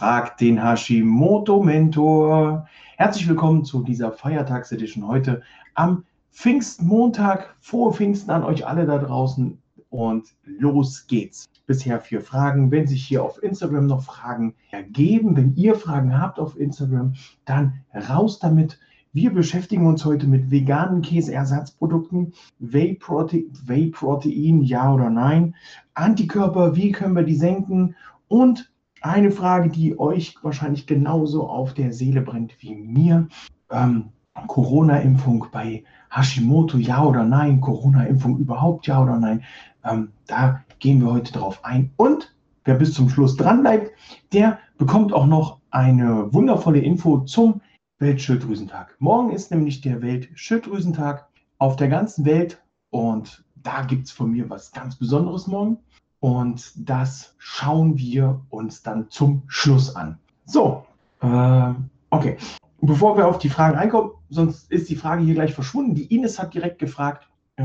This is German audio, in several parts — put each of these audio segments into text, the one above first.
fragt den Hashimoto-Mentor. Herzlich willkommen zu dieser Feiertagsedition heute am Pfingstmontag. Frohe Pfingsten an euch alle da draußen und los geht's. Bisher vier Fragen. Wenn sich hier auf Instagram noch Fragen ergeben, wenn ihr Fragen habt auf Instagram, dann raus damit. Wir beschäftigen uns heute mit veganen Käseersatzprodukten, Whey-Protein, Whey-Protein, ja oder nein, Antikörper, wie können wir die senken und eine Frage, die euch wahrscheinlich genauso auf der Seele brennt wie mir. Ähm, Corona-Impfung bei Hashimoto, ja oder nein? Corona-Impfung überhaupt, ja oder nein? Ähm, da gehen wir heute drauf ein. Und wer bis zum Schluss dran bleibt, der bekommt auch noch eine wundervolle Info zum Weltschilddrüsentag. Morgen ist nämlich der Weltschilddrüsentag auf der ganzen Welt und da gibt es von mir was ganz Besonderes morgen und das schauen wir uns dann zum Schluss an. So, äh, okay. Bevor wir auf die Fragen reinkommen, sonst ist die Frage hier gleich verschwunden. Die Ines hat direkt gefragt, äh,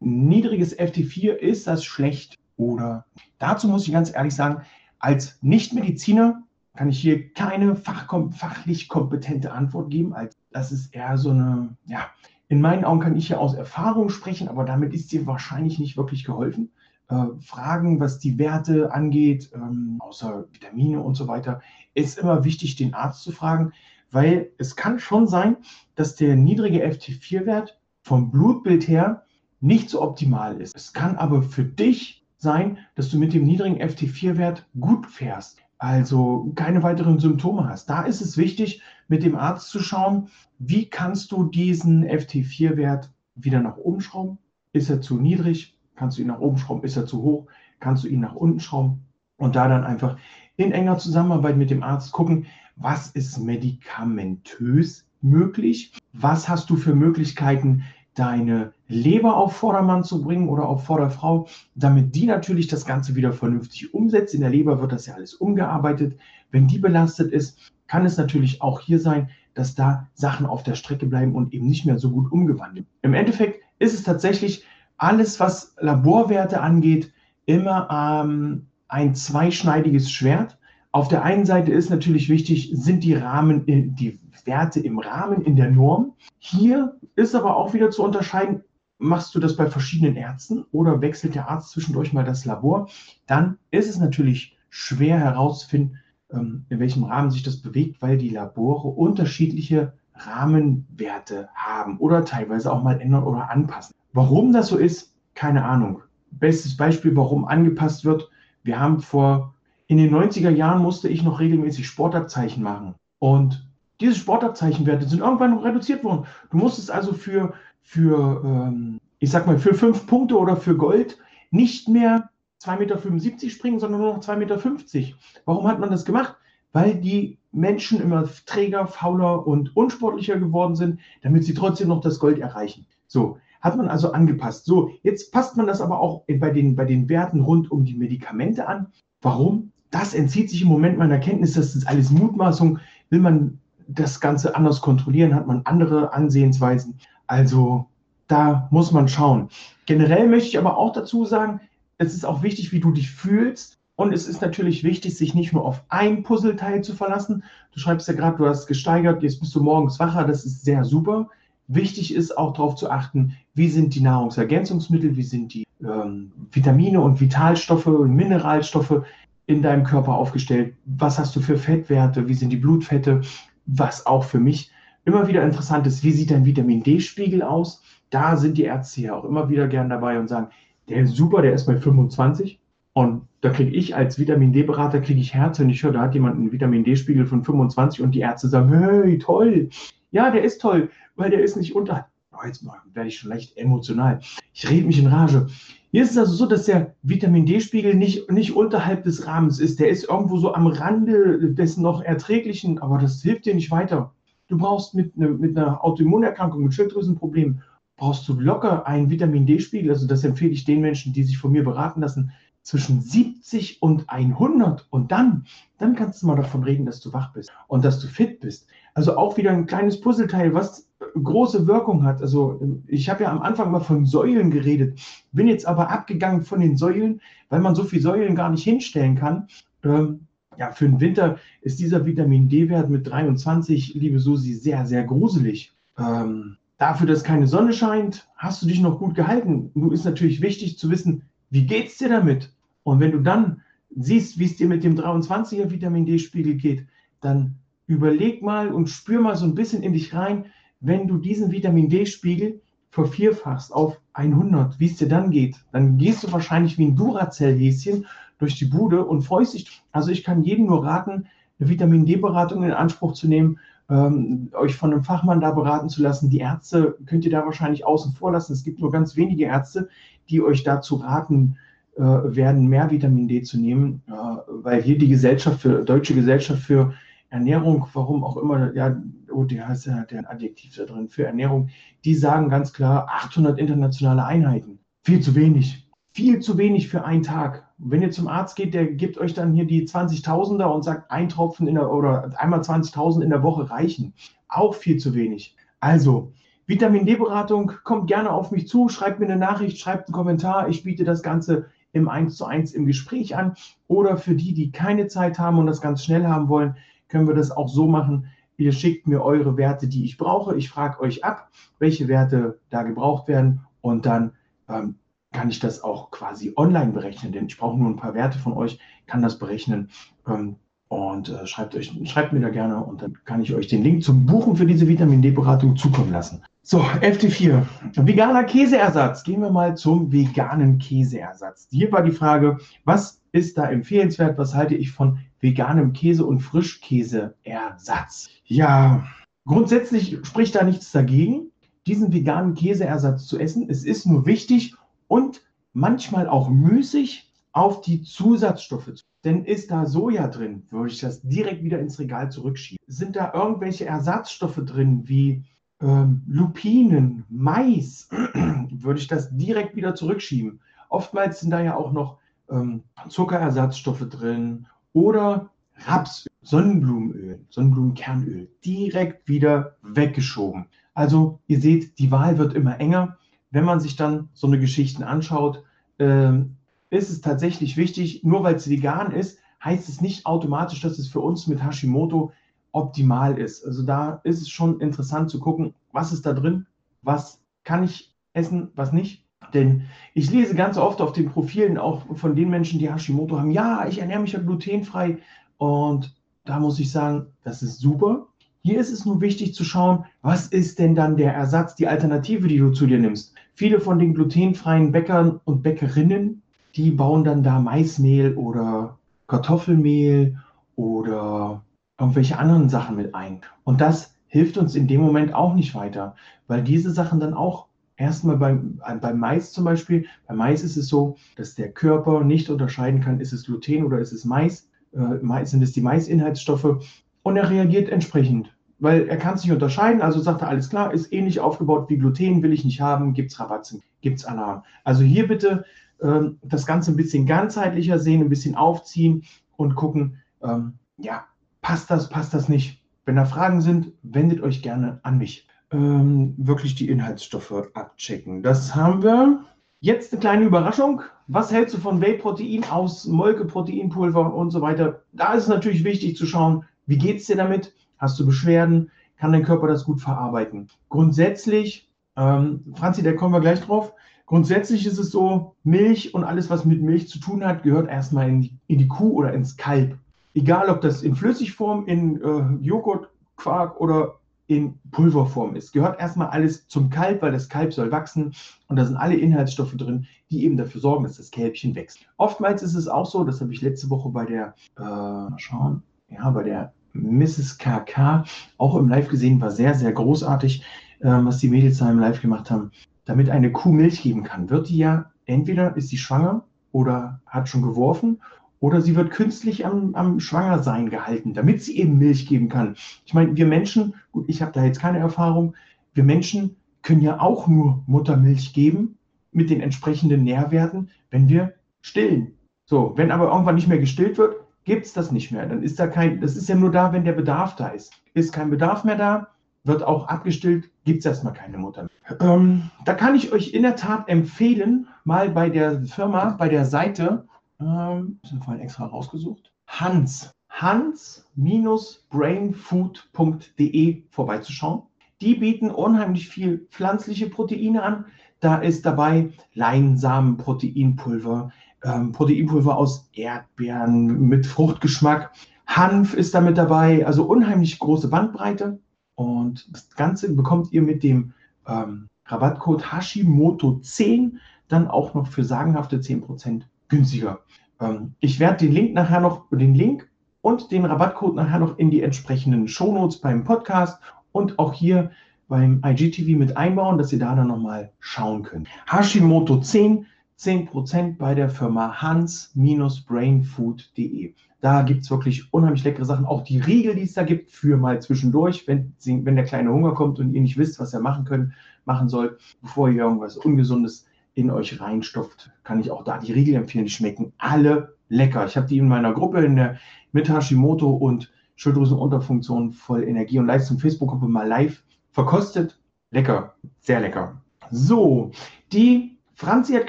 niedriges FT4, ist das schlecht oder? Dazu muss ich ganz ehrlich sagen, als Nichtmediziner kann ich hier keine fachkom fachlich kompetente Antwort geben. Als das ist eher so eine, ja, in meinen Augen kann ich hier aus Erfahrung sprechen, aber damit ist dir wahrscheinlich nicht wirklich geholfen. Äh, Fragen, was die Werte angeht, ähm, außer Vitamine und so weiter, ist immer wichtig, den Arzt zu fragen, weil es kann schon sein, dass der niedrige FT4-Wert vom Blutbild her nicht so optimal ist. Es kann aber für dich sein, dass du mit dem niedrigen FT4-Wert gut fährst also keine weiteren Symptome hast. Da ist es wichtig, mit dem Arzt zu schauen, wie kannst du diesen FT4-Wert wieder nach oben schrauben? Ist er zu niedrig? Kannst du ihn nach oben schrauben? Ist er zu hoch? Kannst du ihn nach unten schrauben? Und da dann einfach in enger Zusammenarbeit mit dem Arzt gucken, was ist medikamentös möglich? Was hast du für Möglichkeiten, deine Leber auf Vordermann zu bringen oder auf Vorderfrau, damit die natürlich das Ganze wieder vernünftig umsetzt. In der Leber wird das ja alles umgearbeitet. Wenn die belastet ist, kann es natürlich auch hier sein, dass da Sachen auf der Strecke bleiben und eben nicht mehr so gut umgewandelt. Im Endeffekt ist es tatsächlich alles, was Laborwerte angeht, immer ähm, ein zweischneidiges Schwert. Auf der einen Seite ist natürlich wichtig, sind die Rahmen, äh, die Werte im Rahmen, in der Norm. Hier ist aber auch wieder zu unterscheiden, machst du das bei verschiedenen Ärzten oder wechselt der Arzt zwischendurch mal das Labor, dann ist es natürlich schwer herauszufinden, ähm, in welchem Rahmen sich das bewegt, weil die Labore unterschiedliche Rahmenwerte haben oder teilweise auch mal ändern oder anpassen. Warum das so ist, keine Ahnung. Bestes Beispiel, warum angepasst wird. Wir haben vor, in den 90er Jahren musste ich noch regelmäßig Sportabzeichen machen. Und diese Sportabzeichenwerte sind irgendwann reduziert worden. Du musstest also für, für ähm, ich sag mal, für fünf Punkte oder für Gold nicht mehr 2,75 Meter springen, sondern nur noch 2,50 Meter. Warum hat man das gemacht? Weil die Menschen immer träger, fauler und unsportlicher geworden sind, damit sie trotzdem noch das Gold erreichen. So, hat man also angepasst. So, jetzt passt man das aber auch bei den, bei den Werten rund um die Medikamente an. Warum? Das entzieht sich im Moment meiner Kenntnis, das ist alles Mutmaßung. Will man das Ganze anders kontrollieren, hat man andere Ansehensweisen. Also da muss man schauen. Generell möchte ich aber auch dazu sagen, es ist auch wichtig, wie du dich fühlst. Und es ist natürlich wichtig, sich nicht nur auf ein Puzzleteil zu verlassen. Du schreibst ja gerade, du hast gesteigert, jetzt bist du morgens wacher, das ist sehr super. Wichtig ist auch darauf zu achten, wie sind die Nahrungsergänzungsmittel, wie sind die ähm, Vitamine und Vitalstoffe und Mineralstoffe in deinem Körper aufgestellt, was hast du für Fettwerte, wie sind die Blutfette, was auch für mich immer wieder interessant ist, wie sieht dein Vitamin D-Spiegel aus? Da sind die Ärzte ja auch immer wieder gern dabei und sagen, der ist super, der ist bei 25. Und da kriege ich als Vitamin D-Berater, kriege ich Herz, wenn ich höre, da hat jemand einen Vitamin D-Spiegel von 25 und die Ärzte sagen, hey, toll. Ja, der ist toll, weil der ist nicht unter. Oh, jetzt werde ich schon leicht emotional. Ich rede mich in Rage. Hier ist es also so, dass der Vitamin D-Spiegel nicht, nicht unterhalb des Rahmens ist. Der ist irgendwo so am Rande des noch erträglichen, aber das hilft dir nicht weiter. Du brauchst mit, ne, mit einer Autoimmunerkrankung, mit Schilddrüsenproblemen, brauchst du locker einen Vitamin D-Spiegel. Also das empfehle ich den Menschen, die sich von mir beraten lassen, zwischen 70 und 100. Und dann, dann kannst du mal davon reden, dass du wach bist und dass du fit bist. Also auch wieder ein kleines Puzzleteil, was große Wirkung hat. Also ich habe ja am Anfang mal von Säulen geredet, bin jetzt aber abgegangen von den Säulen, weil man so viele Säulen gar nicht hinstellen kann. Ähm, ja, für den Winter ist dieser Vitamin D-Wert mit 23, liebe Susi, sehr, sehr gruselig. Ähm, dafür, dass keine Sonne scheint, hast du dich noch gut gehalten. Nun ist natürlich wichtig zu wissen, wie geht es dir damit? Und wenn du dann siehst, wie es dir mit dem 23er Vitamin D-Spiegel geht, dann überleg mal und spür mal so ein bisschen in dich rein, wenn du diesen Vitamin D-Spiegel vervierfachst auf 100, wie es dir dann geht, dann gehst du wahrscheinlich wie ein Duracell-Häschen durch die Bude und freust dich. Also ich kann jedem nur raten, eine Vitamin D-Beratung in Anspruch zu nehmen, ähm, euch von einem Fachmann da beraten zu lassen. Die Ärzte könnt ihr da wahrscheinlich außen vor lassen. Es gibt nur ganz wenige Ärzte, die euch dazu raten äh, werden, mehr Vitamin D zu nehmen, äh, weil hier die Gesellschaft für Deutsche Gesellschaft für Ernährung, warum auch immer, ja, oh, der heißt ja der Adjektiv da drin, für Ernährung, die sagen ganz klar 800 internationale Einheiten. Viel zu wenig. Viel zu wenig für einen Tag. Wenn ihr zum Arzt geht, der gibt euch dann hier die 20.000er und sagt, ein Tropfen in der, oder einmal 20.000 in der Woche reichen. Auch viel zu wenig. Also, Vitamin D-Beratung, kommt gerne auf mich zu, schreibt mir eine Nachricht, schreibt einen Kommentar. Ich biete das Ganze im 1 zu 1 im Gespräch an. Oder für die, die keine Zeit haben und das ganz schnell haben wollen, können wir das auch so machen. Ihr schickt mir eure Werte, die ich brauche. Ich frage euch ab, welche Werte da gebraucht werden und dann ähm, kann ich das auch quasi online berechnen, denn ich brauche nur ein paar Werte von euch, kann das berechnen. Ähm, und äh, schreibt, euch, schreibt mir da gerne und dann kann ich euch den Link zum Buchen für diese Vitamin D-Beratung zukommen lassen. So, FT4. Veganer Käseersatz. Gehen wir mal zum veganen Käseersatz. Hier war die Frage, was ist da empfehlenswert? Was halte ich von veganem Käse und Frischkäseersatz? Ja, grundsätzlich spricht da nichts dagegen, diesen veganen Käseersatz zu essen. Es ist nur wichtig und manchmal auch müßig, auf die Zusatzstoffe zu. Denn ist da Soja drin, würde ich das direkt wieder ins Regal zurückschieben. Sind da irgendwelche Ersatzstoffe drin, wie ähm, Lupinen, Mais, würde ich das direkt wieder zurückschieben. Oftmals sind da ja auch noch ähm, Zuckerersatzstoffe drin oder Rapsöl, Sonnenblumenöl, Sonnenblumenkernöl, direkt wieder weggeschoben. Also ihr seht, die Wahl wird immer enger. Wenn man sich dann so eine Geschichten anschaut, ähm, ist es tatsächlich wichtig, nur weil es vegan ist, heißt es nicht automatisch, dass es für uns mit Hashimoto optimal ist. Also da ist es schon interessant zu gucken, was ist da drin, was kann ich essen, was nicht. Denn ich lese ganz oft auf den Profilen auch von den Menschen, die Hashimoto haben, ja, ich ernähre mich ja glutenfrei. Und da muss ich sagen, das ist super. Hier ist es nur wichtig zu schauen, was ist denn dann der Ersatz, die Alternative, die du zu dir nimmst. Viele von den glutenfreien Bäckern und Bäckerinnen, die bauen dann da Maismehl oder Kartoffelmehl oder irgendwelche anderen Sachen mit ein. Und das hilft uns in dem Moment auch nicht weiter, weil diese Sachen dann auch erstmal beim, beim Mais zum Beispiel, bei Mais ist es so, dass der Körper nicht unterscheiden kann, ist es Gluten oder ist es Mais, äh, sind es die Maisinhaltsstoffe. Und er reagiert entsprechend, weil er kann es nicht unterscheiden, also sagt er, alles klar, ist ähnlich aufgebaut wie Gluten, will ich nicht haben, gibt es Rabatzen, gibt es Alarm. Also hier bitte ähm, das Ganze ein bisschen ganzheitlicher sehen, ein bisschen aufziehen und gucken, ähm, ja, passt das, passt das nicht. Wenn da Fragen sind, wendet euch gerne an mich ähm, wirklich die Inhaltsstoffe abchecken. Das haben wir. Jetzt eine kleine Überraschung. Was hältst du von Whey-Protein aus Molke-Proteinpulver und so weiter? Da ist es natürlich wichtig zu schauen, wie geht es dir damit? Hast du Beschwerden? Kann dein Körper das gut verarbeiten? Grundsätzlich, ähm, Franzi, da kommen wir gleich drauf. Grundsätzlich ist es so, Milch und alles, was mit Milch zu tun hat, gehört erstmal in die, in die Kuh oder ins Kalb. Egal, ob das in Flüssigform, in äh, Joghurt, Quark oder in Pulverform ist. Gehört erstmal alles zum Kalb, weil das Kalb soll wachsen und da sind alle Inhaltsstoffe drin, die eben dafür sorgen, dass das Kälbchen wächst. Oftmals ist es auch so, das habe ich letzte Woche bei der, äh, schauen, ja, bei der Mrs. KK auch im Live gesehen, war sehr, sehr großartig, äh, was die Mädels da im Live gemacht haben. Damit eine Kuh Milch geben kann, wird die ja, entweder ist sie schwanger oder hat schon geworfen oder sie wird künstlich am, am Schwangersein gehalten, damit sie eben Milch geben kann. Ich meine, wir Menschen, gut, ich habe da jetzt keine Erfahrung, wir Menschen können ja auch nur Muttermilch geben mit den entsprechenden Nährwerten, wenn wir stillen. So, wenn aber irgendwann nicht mehr gestillt wird, gibt es das nicht mehr. Dann ist da kein, das ist ja nur da, wenn der Bedarf da ist. Ist kein Bedarf mehr da, wird auch abgestillt, gibt es erstmal keine Muttermilch. Ähm, da kann ich euch in der Tat empfehlen, mal bei der Firma, bei der Seite ähm, sind vorhin extra rausgesucht. Hans. hans-brainfood.de vorbeizuschauen. Die bieten unheimlich viel pflanzliche Proteine an. Da ist dabei Leinsamenproteinpulver, ähm, Proteinpulver aus Erdbeeren mit Fruchtgeschmack. Hanf ist damit dabei, also unheimlich große Bandbreite. Und das Ganze bekommt ihr mit dem ähm, Rabattcode Hashimoto10 dann auch noch für sagenhafte 10% günstiger. Ähm, ich werde den Link nachher noch, den Link und den Rabattcode nachher noch in die entsprechenden Shownotes beim Podcast und auch hier beim IGTV mit einbauen, dass ihr da dann nochmal schauen könnt. Hashimoto 10, 10% bei der Firma hans-brainfood.de. Da gibt es wirklich unheimlich leckere Sachen. Auch die Riegel, die es da gibt, für mal zwischendurch, wenn, wenn der kleine Hunger kommt und ihr nicht wisst, was ihr machen könnt, machen sollt, bevor ihr irgendwas Ungesundes in euch reinstopft, kann ich auch da die Riegel empfehlen. Die schmecken alle lecker. Ich habe die in meiner Gruppe in der, mit Hashimoto und Schilddrüsenunterfunktion voll Energie und Leistung Facebook-Gruppe mal live verkostet. Lecker, sehr lecker. So, die Franzi hat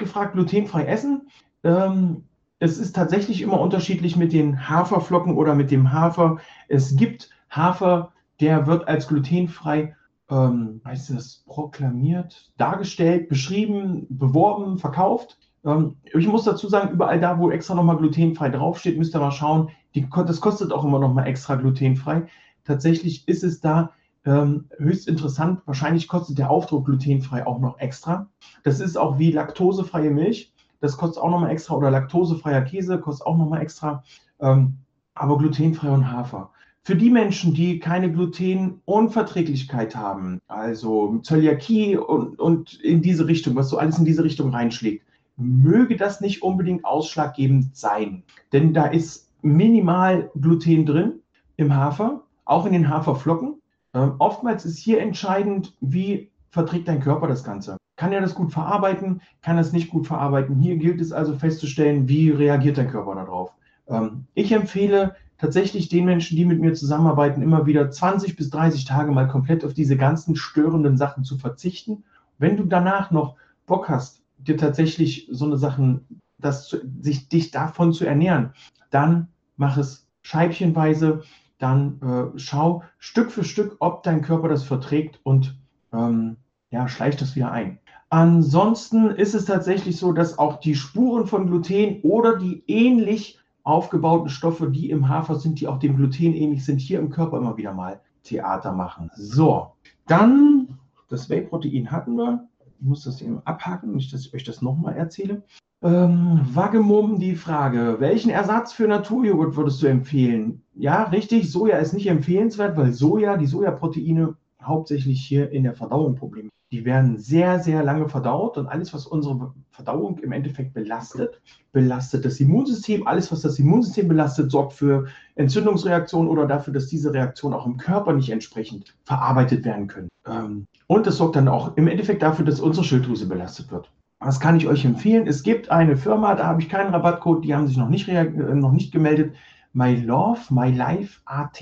gefragt, glutenfrei essen. Ähm, es ist tatsächlich immer unterschiedlich mit den Haferflocken oder mit dem Hafer. Es gibt Hafer, der wird als glutenfrei, ähm, heißt das, proklamiert, dargestellt, beschrieben, beworben, verkauft. Ähm, ich muss dazu sagen, überall da, wo extra nochmal glutenfrei draufsteht, müsst ihr mal schauen. Die, das kostet auch immer nochmal extra glutenfrei. Tatsächlich ist es da ähm, höchst interessant. Wahrscheinlich kostet der Aufdruck glutenfrei auch noch extra. Das ist auch wie laktosefreie Milch. Das kostet auch nochmal extra. Oder laktosefreier Käse kostet auch nochmal extra. Ähm, aber glutenfrei und Hafer. Für die Menschen, die keine Glutenunverträglichkeit haben, also Zöliakie und, und in diese Richtung, was so alles in diese Richtung reinschlägt, möge das nicht unbedingt ausschlaggebend sein. Denn da ist minimal Gluten drin im Hafer, auch in den Haferflocken. Ähm, oftmals ist hier entscheidend, wie verträgt dein Körper das Ganze. Kann er das gut verarbeiten? Kann er es nicht gut verarbeiten? Hier gilt es also festzustellen, wie reagiert dein Körper darauf. Ähm, ich empfehle tatsächlich den Menschen, die mit mir zusammenarbeiten, immer wieder 20 bis 30 Tage mal komplett auf diese ganzen störenden Sachen zu verzichten. Wenn du danach noch Bock hast, dir tatsächlich so eine Sachen, das, sich, dich davon zu ernähren, dann mach es scheibchenweise, dann äh, schau Stück für Stück, ob dein Körper das verträgt und ähm, ja, schleich das wieder ein. Ansonsten ist es tatsächlich so, dass auch die Spuren von Gluten oder die ähnlich aufgebauten Stoffe, die im Hafer sind, die auch dem Gluten ähnlich sind, hier im Körper immer wieder mal Theater machen. So, dann das Whey-Protein hatten wir. Ich muss das eben abhaken, nicht, dass ich euch das nochmal erzähle. Ähm, Wagemum die Frage, welchen Ersatz für Naturjoghurt würdest du empfehlen? Ja, richtig, Soja ist nicht empfehlenswert, weil Soja, die Sojaproteine hauptsächlich hier in der Verdauung Probleme. Die werden sehr, sehr lange verdaut und alles, was unsere Verdauung im Endeffekt belastet, belastet das Immunsystem. Alles, was das Immunsystem belastet, sorgt für Entzündungsreaktionen oder dafür, dass diese Reaktionen auch im Körper nicht entsprechend verarbeitet werden können. Ähm, und das sorgt dann auch im Endeffekt dafür, dass unsere Schilddrüse belastet wird. Was kann ich euch empfehlen? Es gibt eine Firma, da habe ich keinen Rabattcode, die haben sich noch nicht, äh, noch nicht gemeldet. My Love, My Life AT.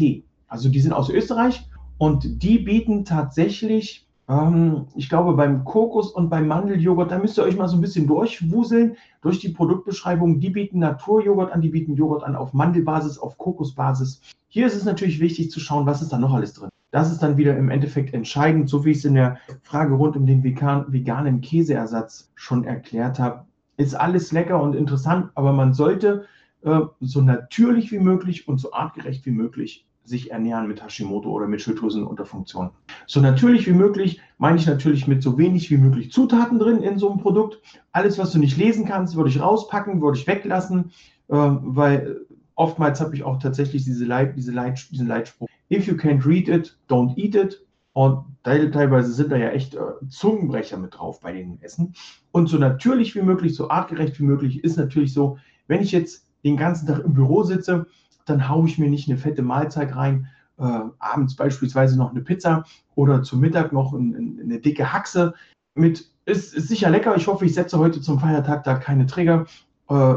Also die sind aus Österreich und die bieten tatsächlich, ähm, ich glaube, beim Kokos und beim Mandeljoghurt, da müsst ihr euch mal so ein bisschen durchwuseln durch die Produktbeschreibung. Die bieten Naturjoghurt an, die bieten Joghurt an auf Mandelbasis, auf Kokosbasis. Hier ist es natürlich wichtig zu schauen, was ist da noch alles drin. Das ist dann wieder im Endeffekt entscheidend, so wie ich es in der Frage rund um den vegan, veganen Käseersatz schon erklärt habe. Ist alles lecker und interessant, aber man sollte äh, so natürlich wie möglich und so artgerecht wie möglich sich ernähren mit Hashimoto oder mit Schilddrüsenunterfunktion. So natürlich wie möglich meine ich natürlich mit so wenig wie möglich Zutaten drin in so einem Produkt. Alles, was du nicht lesen kannst, würde ich rauspacken, würde ich weglassen, äh, weil oftmals habe ich auch tatsächlich diese Leit, diese Leit, diesen Leitspruch, if you can't read it, don't eat it. Und teilweise sind da ja echt äh, Zungenbrecher mit drauf bei den Essen. Und so natürlich wie möglich, so artgerecht wie möglich ist natürlich so, wenn ich jetzt den ganzen Tag im Büro sitze, dann haue ich mir nicht eine fette Mahlzeit rein, äh, abends beispielsweise noch eine Pizza oder zum Mittag noch ein, ein, eine dicke Haxe mit, ist, ist sicher lecker. Ich hoffe, ich setze heute zum Feiertag da keine Trigger. Äh,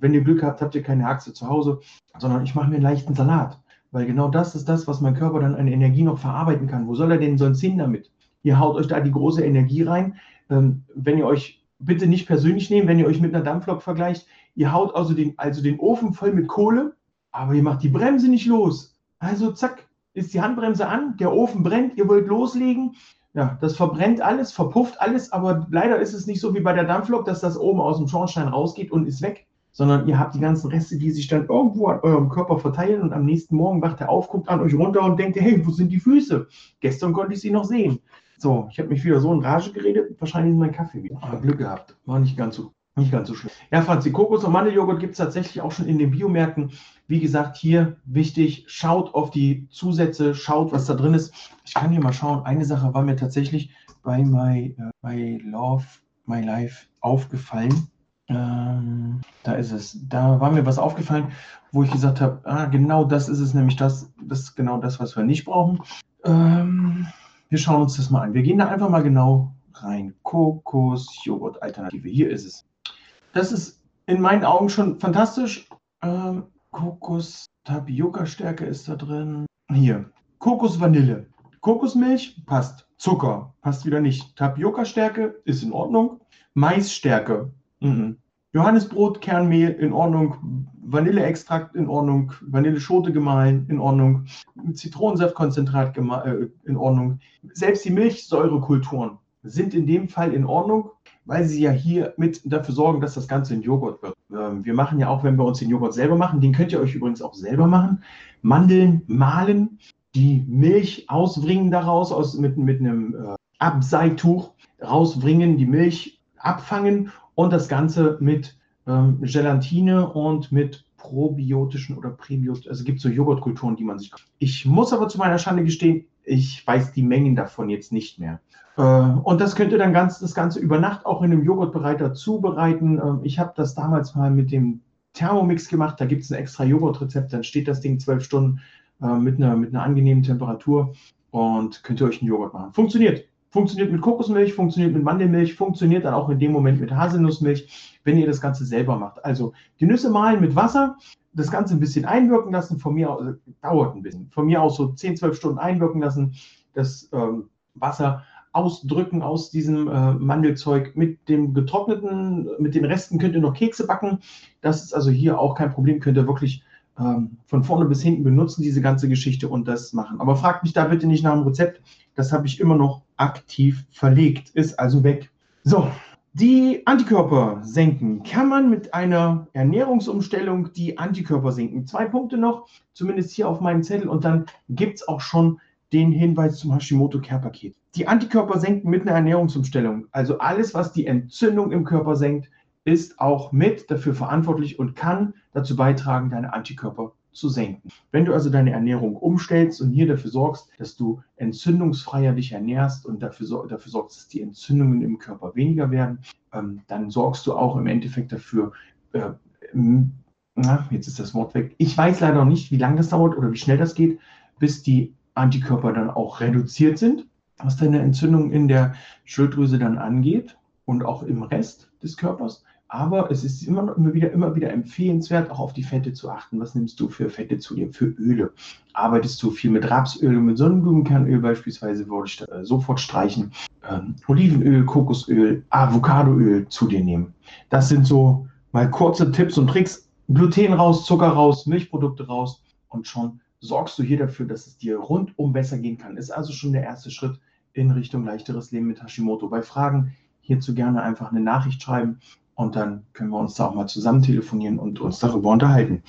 wenn ihr Glück habt, habt ihr keine Haxe zu Hause, sondern ich mache mir einen leichten Salat. Weil genau das ist das, was mein Körper dann an Energie noch verarbeiten kann. Wo soll er denn sonst hin damit? Ihr haut euch da die große Energie rein. Ähm, wenn ihr euch bitte nicht persönlich nehmt, wenn ihr euch mit einer Dampflok vergleicht, ihr haut also den, also den Ofen voll mit Kohle, aber ihr macht die Bremse nicht los. Also zack, ist die Handbremse an, der Ofen brennt, ihr wollt loslegen. Ja, das verbrennt alles, verpufft alles, aber leider ist es nicht so wie bei der Dampflok, dass das oben aus dem Schornstein rausgeht und ist weg, sondern ihr habt die ganzen Reste, die sich dann irgendwo an eurem Körper verteilen und am nächsten Morgen wacht er auf, guckt an euch runter und denkt, hey, wo sind die Füße? Gestern konnte ich sie noch sehen. So, ich habe mich wieder so in Rage geredet, wahrscheinlich ist mein Kaffee wieder. Aber Glück gehabt, war nicht ganz so, nicht ganz so schlimm. Ja, Franzi, Kokos- und Mandeljoghurt gibt es tatsächlich auch schon in den Biomärkten. Wie gesagt, hier wichtig, schaut auf die Zusätze, schaut, was da drin ist. Ich kann hier mal schauen. Eine Sache war mir tatsächlich bei My, uh, My Love, My Life aufgefallen. Ähm, da ist es. Da war mir was aufgefallen, wo ich gesagt habe, ah, genau das ist es, nämlich das, das ist genau das, was wir nicht brauchen. Ähm, wir schauen uns das mal an. Wir gehen da einfach mal genau rein. Kokos-Joghurt-Alternative. Hier ist es. Das ist in meinen Augen schon fantastisch. Ähm, Kokos, Tapioca-Stärke ist da drin. Hier. Kokos-Vanille. Kokosmilch passt. Zucker passt wieder nicht. Tapioca-Stärke ist in Ordnung. Maisstärke. Mhm. Johannisbrot, Kernmehl in Ordnung. Vanilleextrakt in Ordnung. Vanilleschote gemahlen in Ordnung. Zitronensaftkonzentrat äh, in Ordnung. Selbst die Milchsäurekulturen sind in dem Fall in Ordnung, weil sie ja hier mit dafür sorgen, dass das Ganze in Joghurt wird. Ähm, wir machen ja auch, wenn wir uns den Joghurt selber machen, den könnt ihr euch übrigens auch selber machen. Mandeln mahlen, die Milch ausbringen daraus aus, mit, mit einem äh, Abseituch rausbringen, die Milch abfangen und das Ganze mit ähm, Gelatine und mit probiotischen oder präbiotischen, also es gibt so Joghurtkulturen, die man sich. Ich muss aber zu meiner Schande gestehen, ich weiß die Mengen davon jetzt nicht mehr. Äh, und das könnt ihr dann ganz, das Ganze über Nacht auch in einem Joghurtbereiter zubereiten. Ähm, ich habe das damals mal mit dem Thermomix gemacht. Da gibt es ein extra Joghurtrezept. Dann steht das Ding zwölf Stunden äh, mit, einer, mit einer angenehmen Temperatur und könnt ihr euch einen Joghurt machen. Funktioniert. Funktioniert mit Kokosmilch, funktioniert mit Mandelmilch, funktioniert dann auch in dem Moment mit Haselnussmilch, wenn ihr das Ganze selber macht. Also die Nüsse mahlen mit Wasser, das Ganze ein bisschen einwirken lassen, von mir aus, also, dauert ein bisschen, von mir aus so 10, 12 Stunden einwirken lassen, das ähm, Wasser ausdrücken aus diesem äh, Mandelzeug mit dem getrockneten, mit den Resten könnt ihr noch Kekse backen. Das ist also hier auch kein Problem, könnt ihr wirklich ähm, von vorne bis hinten benutzen, diese ganze Geschichte und das machen. Aber fragt mich da bitte nicht nach dem Rezept. Das habe ich immer noch aktiv verlegt, ist also weg. So, die Antikörper senken. Kann man mit einer Ernährungsumstellung die Antikörper senken? Zwei Punkte noch, zumindest hier auf meinem Zettel. Und dann gibt es auch schon den Hinweis zum Hashimoto-Care-Paket. Die Antikörper senken mit einer Ernährungsumstellung. Also alles, was die Entzündung im Körper senkt, ist auch mit dafür verantwortlich und kann dazu beitragen, deine Antikörper zu senken. Wenn du also deine Ernährung umstellst und hier dafür sorgst, dass du entzündungsfreier dich ernährst und dafür, dafür sorgst, dass die Entzündungen im Körper weniger werden, ähm, dann sorgst du auch im Endeffekt dafür, äh, na, jetzt ist das Wort weg. Ich weiß leider noch nicht, wie lange das dauert oder wie schnell das geht, bis die Antikörper dann auch reduziert sind, was deine Entzündung in der Schilddrüse dann angeht und auch im Rest des Körpers. Aber es ist immer, noch, immer, wieder, immer wieder empfehlenswert, auch auf die Fette zu achten. Was nimmst du für Fette zu dir, für Öle? Arbeitest du viel mit Rapsöl und mit Sonnenblumenkernöl beispielsweise, würde ich äh, sofort streichen. Ähm, Olivenöl, Kokosöl, Avocadoöl zu dir nehmen. Das sind so mal kurze Tipps und Tricks. Gluten raus, Zucker raus, Milchprodukte raus und schon sorgst du hier dafür, dass es dir rundum besser gehen kann. Ist also schon der erste Schritt in Richtung leichteres Leben mit Hashimoto. Bei Fragen hierzu gerne einfach eine Nachricht schreiben und dann können wir uns da auch mal zusammen telefonieren und uns darüber unterhalten.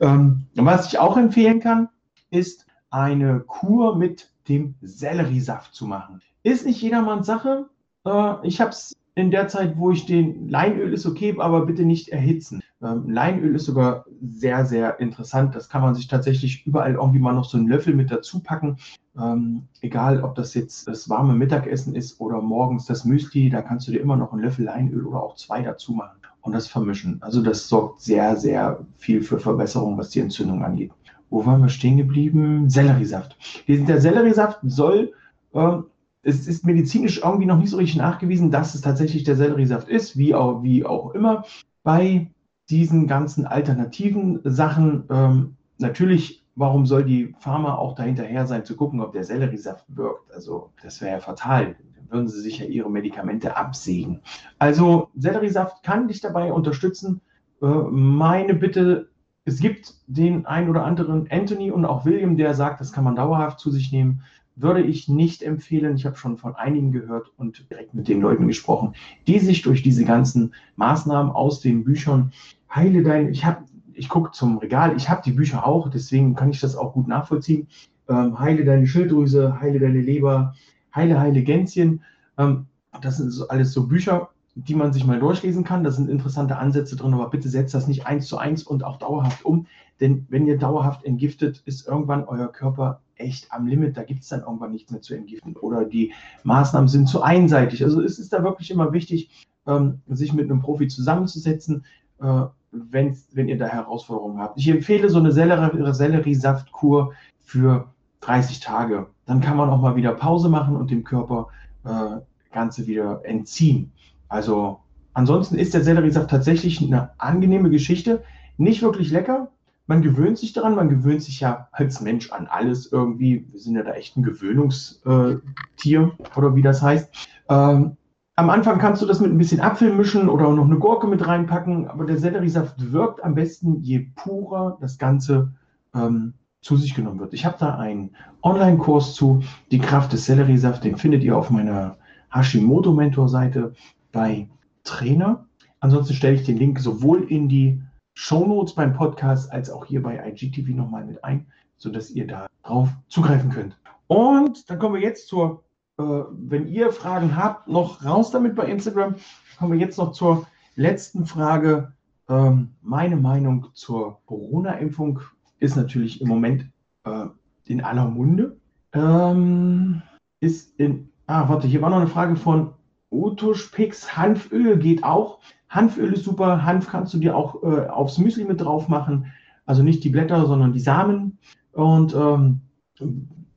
Ähm, was ich auch empfehlen kann, ist eine Kur mit dem Selleriesaft zu machen. Ist nicht jedermanns Sache. Äh, ich habe es in der Zeit, wo ich den Leinöl ist okay, aber bitte nicht erhitzen. Ähm, Leinöl ist sogar sehr, sehr interessant. Das kann man sich tatsächlich überall irgendwie mal noch so einen Löffel mit dazu packen. Ähm, egal, ob das jetzt das warme Mittagessen ist oder morgens das Müsli, da kannst du dir immer noch einen Löffel Leinöl oder auch zwei dazu machen und das vermischen. Also das sorgt sehr, sehr viel für Verbesserung, was die Entzündung angeht. Wo waren wir stehen geblieben? Selleriesaft. Der Selleriesaft soll, äh, es ist medizinisch irgendwie noch nicht so richtig nachgewiesen, dass es tatsächlich der Selleriesaft ist, wie auch, wie auch immer. Bei diesen ganzen alternativen Sachen, ähm, natürlich warum soll die Pharma auch dahinterher sein, zu gucken, ob der Selleriesaft wirkt? Also, das wäre ja fatal. Dann würden sie sich ja ihre Medikamente absägen. Also, Selleriesaft kann dich dabei unterstützen. Äh, meine Bitte, es gibt den einen oder anderen Anthony und auch William, der sagt, das kann man dauerhaft zu sich nehmen. Würde ich nicht empfehlen. Ich habe schon von einigen gehört und direkt mit den Leuten gesprochen, die sich durch diese ganzen Maßnahmen aus den Büchern heile dein, ich habe, ich gucke zum Regal, ich habe die Bücher auch, deswegen kann ich das auch gut nachvollziehen. Ähm, heile deine Schilddrüse, heile deine Leber, heile, heile Gänschen. Ähm, das sind alles so Bücher, die man sich mal durchlesen kann. Da sind interessante Ansätze drin, aber bitte setzt das nicht eins zu eins und auch dauerhaft um. Denn wenn ihr dauerhaft entgiftet, ist irgendwann euer Körper echt am Limit. Da gibt es dann irgendwann nichts mehr zu entgiften. Oder die Maßnahmen sind zu einseitig. Also es ist da wirklich immer wichtig, ähm, sich mit einem Profi zusammenzusetzen, äh, wenn, wenn ihr da Herausforderungen habt. Ich empfehle so eine Selleriesaftkur für 30 Tage. Dann kann man auch mal wieder Pause machen und dem Körper äh, Ganze wieder entziehen. Also ansonsten ist der Selleriesaft tatsächlich eine angenehme Geschichte. Nicht wirklich lecker. Man gewöhnt sich daran, man gewöhnt sich ja als Mensch an alles irgendwie. Wir sind ja da echt ein Gewöhnungstier oder wie das heißt. Ähm, am Anfang kannst du das mit ein bisschen Apfel mischen oder noch eine Gurke mit reinpacken, aber der Selleriesaft wirkt am besten, je purer das Ganze ähm, zu sich genommen wird. Ich habe da einen Online-Kurs zu, die Kraft des Selleriesaft, den findet ihr auf meiner Hashimoto-Mentor-Seite bei Trainer. Ansonsten stelle ich den Link sowohl in die Show Notes beim Podcast als auch hier bei IGTV nochmal mit ein, sodass ihr da drauf zugreifen könnt. Und dann kommen wir jetzt zur, äh, wenn ihr Fragen habt, noch raus damit bei Instagram. Kommen wir jetzt noch zur letzten Frage. Ähm, meine Meinung zur Corona-Impfung ist natürlich im Moment äh, in aller Munde. Ähm, ist in, ah, warte, hier war noch eine Frage von Otuschpix, Hanföl geht auch. Hanföl ist super. Hanf kannst du dir auch äh, aufs Müsli mit drauf machen. Also nicht die Blätter, sondern die Samen. Und ähm,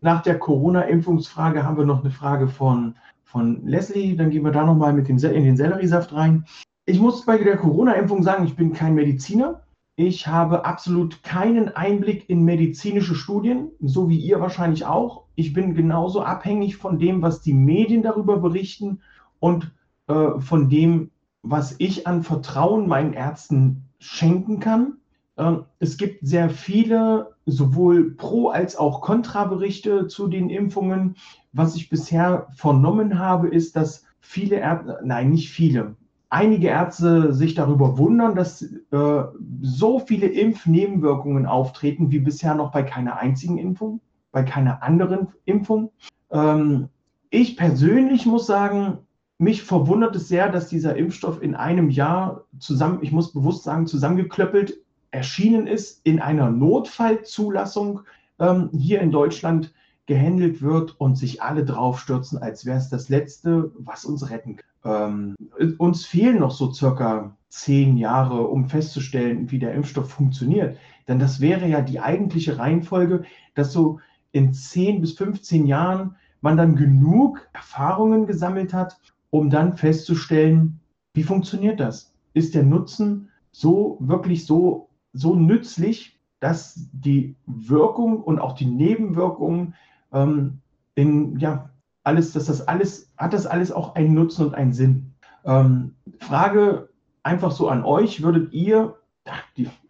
nach der Corona-Impfungsfrage haben wir noch eine Frage von, von Leslie. Dann gehen wir da nochmal in den Selleriesaft rein. Ich muss bei der Corona-Impfung sagen, ich bin kein Mediziner. Ich habe absolut keinen Einblick in medizinische Studien, so wie ihr wahrscheinlich auch. Ich bin genauso abhängig von dem, was die Medien darüber berichten und äh, von dem, was ich an Vertrauen meinen Ärzten schenken kann. Äh, es gibt sehr viele sowohl Pro- als auch Kontra-Berichte zu den Impfungen. Was ich bisher vernommen habe, ist, dass viele Ärzte, nein, nicht viele, einige Ärzte sich darüber wundern, dass äh, so viele Impfnebenwirkungen auftreten wie bisher noch bei keiner einzigen Impfung, bei keiner anderen Impfung. Ähm, ich persönlich muss sagen, mich verwundert es sehr, dass dieser Impfstoff in einem Jahr zusammen, ich muss bewusst sagen, zusammengeklöppelt erschienen ist, in einer Notfallzulassung ähm, hier in Deutschland gehandelt wird und sich alle draufstürzen, als wäre es das Letzte, was uns retten kann. Ähm, uns fehlen noch so circa zehn Jahre, um festzustellen, wie der Impfstoff funktioniert. Denn das wäre ja die eigentliche Reihenfolge, dass so in 10 bis 15 Jahren man dann genug Erfahrungen gesammelt hat, um dann festzustellen, wie funktioniert das? Ist der Nutzen so wirklich so, so nützlich, dass die Wirkung und auch die Nebenwirkungen ähm, in, ja, alles, dass das alles, hat das alles auch einen Nutzen und einen Sinn? Ähm, Frage einfach so an euch, würdet ihr,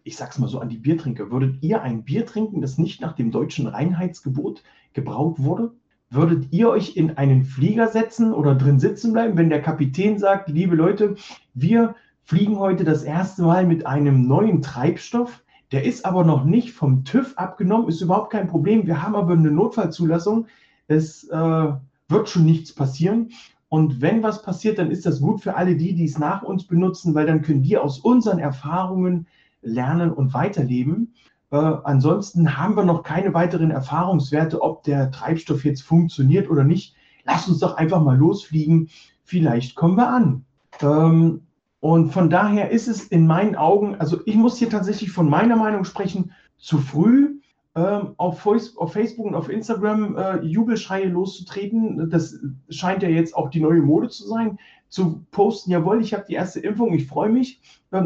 ich sag's mal so an die Biertrinker, würdet ihr ein Bier trinken, das nicht nach dem deutschen Reinheitsgebot gebraut wurde? Würdet ihr euch in einen Flieger setzen oder drin sitzen bleiben, wenn der Kapitän sagt, liebe Leute, wir fliegen heute das erste Mal mit einem neuen Treibstoff, der ist aber noch nicht vom TÜV abgenommen, ist überhaupt kein Problem. Wir haben aber eine Notfallzulassung. Es äh, wird schon nichts passieren. Und wenn was passiert, dann ist das gut für alle die, die es nach uns benutzen, weil dann können wir aus unseren Erfahrungen lernen und weiterleben. Äh, ansonsten haben wir noch keine weiteren Erfahrungswerte, ob der Treibstoff jetzt funktioniert oder nicht. Lass uns doch einfach mal losfliegen. Vielleicht kommen wir an. Ähm, und von daher ist es in meinen Augen, also ich muss hier tatsächlich von meiner Meinung sprechen, zu früh ähm, auf, auf, Facebook und auf Instagram äh, Jubelschreie loszutreten. Das scheint ja jetzt auch die neue Mode zu sein zu posten, jawohl, ich habe die erste Impfung, ich freue mich.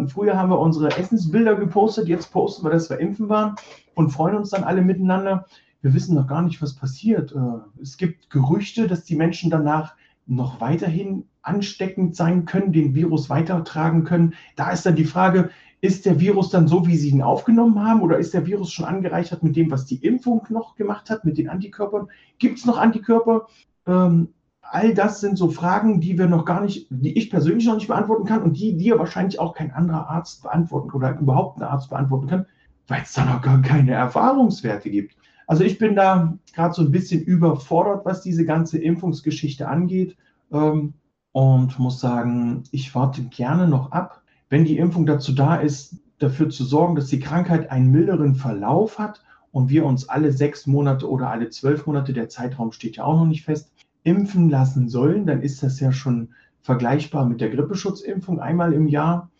Früher haben wir unsere Essensbilder gepostet, jetzt posten wir, dass wir impfen waren und freuen uns dann alle miteinander. Wir wissen noch gar nicht, was passiert. Äh, es gibt Gerüchte, dass die Menschen danach noch weiterhin ansteckend sein können, den Virus weitertragen können. Da ist dann die Frage, ist der Virus dann so, wie Sie ihn aufgenommen haben, oder ist der Virus schon angereichert mit dem, was die Impfung noch gemacht hat, mit den Antikörpern? Gibt es noch Antikörper? Ähm, all das sind so Fragen, die wir noch gar nicht, die ich persönlich noch nicht beantworten kann und die dir wahrscheinlich auch kein anderer Arzt beantworten oder überhaupt ein Arzt beantworten kann, weil es da noch gar keine Erfahrungswerte gibt. Also ich bin da gerade so ein bisschen überfordert, was diese ganze Impfungsgeschichte angeht ähm, und muss sagen, ich warte gerne noch ab, wenn die Impfung dazu da ist, dafür zu sorgen, dass die Krankheit einen milderen Verlauf hat und wir uns alle sechs Monate oder alle zwölf Monate, der Zeitraum steht ja auch noch nicht fest, impfen lassen sollen, dann ist das ja schon vergleichbar mit der Grippeschutzimpfung einmal im Jahr.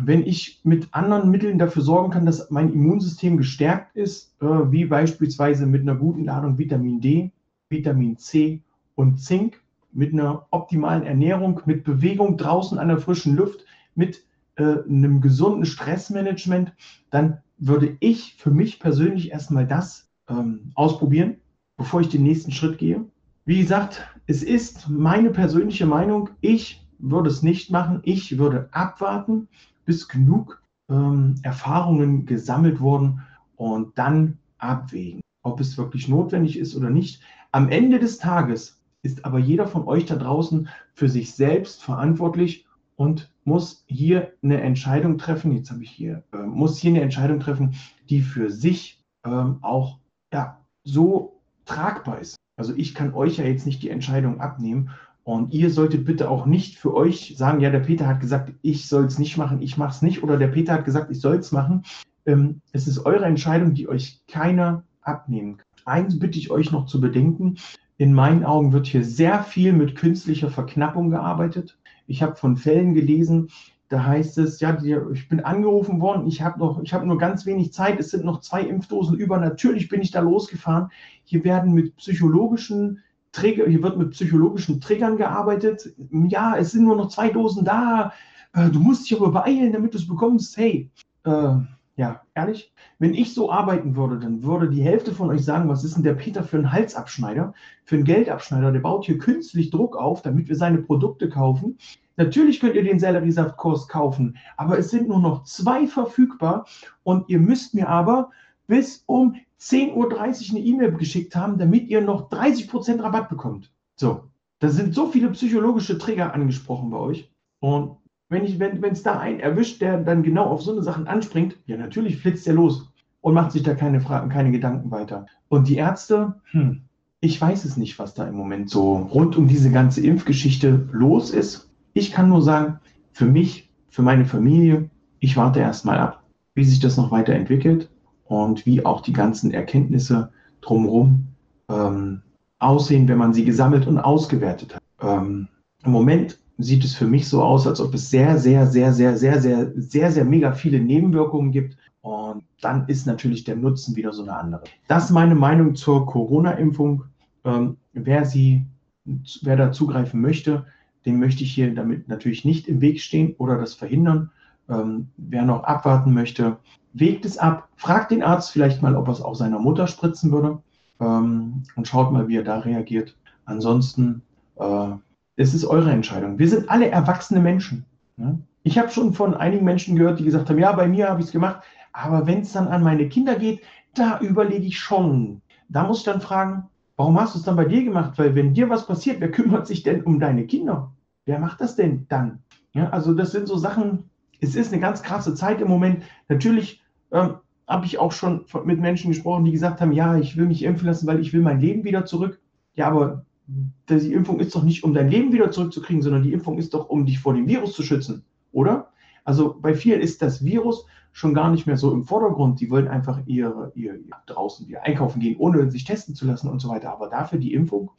Wenn ich mit anderen Mitteln dafür sorgen kann, dass mein Immunsystem gestärkt ist, äh, wie beispielsweise mit einer guten Ladung Vitamin D, Vitamin C und Zink, mit einer optimalen Ernährung, mit Bewegung draußen an der frischen Luft, mit äh, einem gesunden Stressmanagement, dann würde ich für mich persönlich erstmal das ähm, ausprobieren, bevor ich den nächsten Schritt gehe. Wie gesagt, es ist meine persönliche Meinung. Ich würde es nicht machen. Ich würde abwarten, bis genug ähm, Erfahrungen gesammelt wurden und dann abwägen, ob es wirklich notwendig ist oder nicht. Am Ende des Tages ist aber jeder von euch da draußen für sich selbst verantwortlich und muss hier eine Entscheidung treffen. Jetzt habe ich hier, äh, muss hier eine Entscheidung treffen, die für sich ähm, auch ja, so tragbar ist. Also ich kann euch ja jetzt nicht die Entscheidung abnehmen und ihr solltet bitte auch nicht für euch sagen, ja, der Peter hat gesagt, ich soll es nicht machen, ich mache es nicht. Oder der Peter hat gesagt, ich soll es machen. Ähm, es ist eure Entscheidung, die euch keiner abnehmen kann. Eins bitte ich euch noch zu bedenken. In meinen Augen wird hier sehr viel mit künstlicher Verknappung gearbeitet. Ich habe von Fällen gelesen, da heißt es, ja, ich bin angerufen worden, ich habe noch, nur ganz wenig Zeit, es sind noch zwei Impfdosen über. Natürlich bin ich da losgefahren. Hier werden mit psychologischen Trigger, hier wird mit psychologischen Triggern gearbeitet. Ja, es sind nur noch zwei Dosen da. Äh, du musst dich aber beeilen, damit du es bekommst. Hey, äh, ja, ehrlich, wenn ich so arbeiten würde, dann würde die Hälfte von euch sagen, was ist denn der Peter für ein Halsabschneider, für einen Geldabschneider, der baut hier künstlich Druck auf, damit wir seine Produkte kaufen. Natürlich könnt ihr den Selleriesaftkurs kaufen, aber es sind nur noch zwei verfügbar und ihr müsst mir aber bis um 10.30 Uhr eine E-Mail geschickt haben, damit ihr noch 30% Rabatt bekommt. So, da sind so viele psychologische Trigger angesprochen bei euch und wenn es wenn, da einen erwischt, der dann genau auf so eine Sachen anspringt, ja, natürlich flitzt er los und macht sich da keine Fragen, keine Gedanken weiter. Und die Ärzte, hm, ich weiß es nicht, was da im Moment so rund um diese ganze Impfgeschichte los ist. Ich kann nur sagen, für mich, für meine Familie, ich warte erstmal ab, wie sich das noch weiterentwickelt und wie auch die ganzen Erkenntnisse drumherum ähm, aussehen, wenn man sie gesammelt und ausgewertet hat. Ähm, Im Moment sieht es für mich so aus, als ob es sehr, sehr, sehr, sehr, sehr, sehr, sehr, sehr mega viele Nebenwirkungen gibt. Und dann ist natürlich der Nutzen wieder so eine andere. Das ist meine Meinung zur Corona-Impfung. Ähm, wer sie, wer da zugreifen möchte, dem möchte ich hier damit natürlich nicht im Weg stehen oder das verhindern. Ähm, wer noch abwarten möchte, wägt es ab, fragt den Arzt vielleicht mal, ob er es auch seiner Mutter spritzen würde ähm, und schaut mal, wie er da reagiert. Ansonsten äh, es ist eure Entscheidung. Wir sind alle erwachsene Menschen. Ne? Ich habe schon von einigen Menschen gehört, die gesagt haben, ja, bei mir habe ich es gemacht, aber wenn es dann an meine Kinder geht, da überlege ich schon. Da muss ich dann fragen, warum hast du es dann bei dir gemacht? Weil wenn dir was passiert, wer kümmert sich denn um deine Kinder? Wer macht das denn dann? Ja, also das sind so Sachen, es ist eine ganz krasse Zeit im Moment. Natürlich ähm, habe ich auch schon mit Menschen gesprochen, die gesagt haben, ja, ich will mich impfen lassen, weil ich will mein Leben wieder zurück. Ja, aber die Impfung ist doch nicht, um dein Leben wieder zurückzukriegen, sondern die Impfung ist doch, um dich vor dem Virus zu schützen, oder? Also bei vielen ist das Virus schon gar nicht mehr so im Vordergrund. Die wollen einfach ihre, ihr, ihr draußen wieder einkaufen gehen, ohne sich testen zu lassen und so weiter. Aber dafür die Impfung.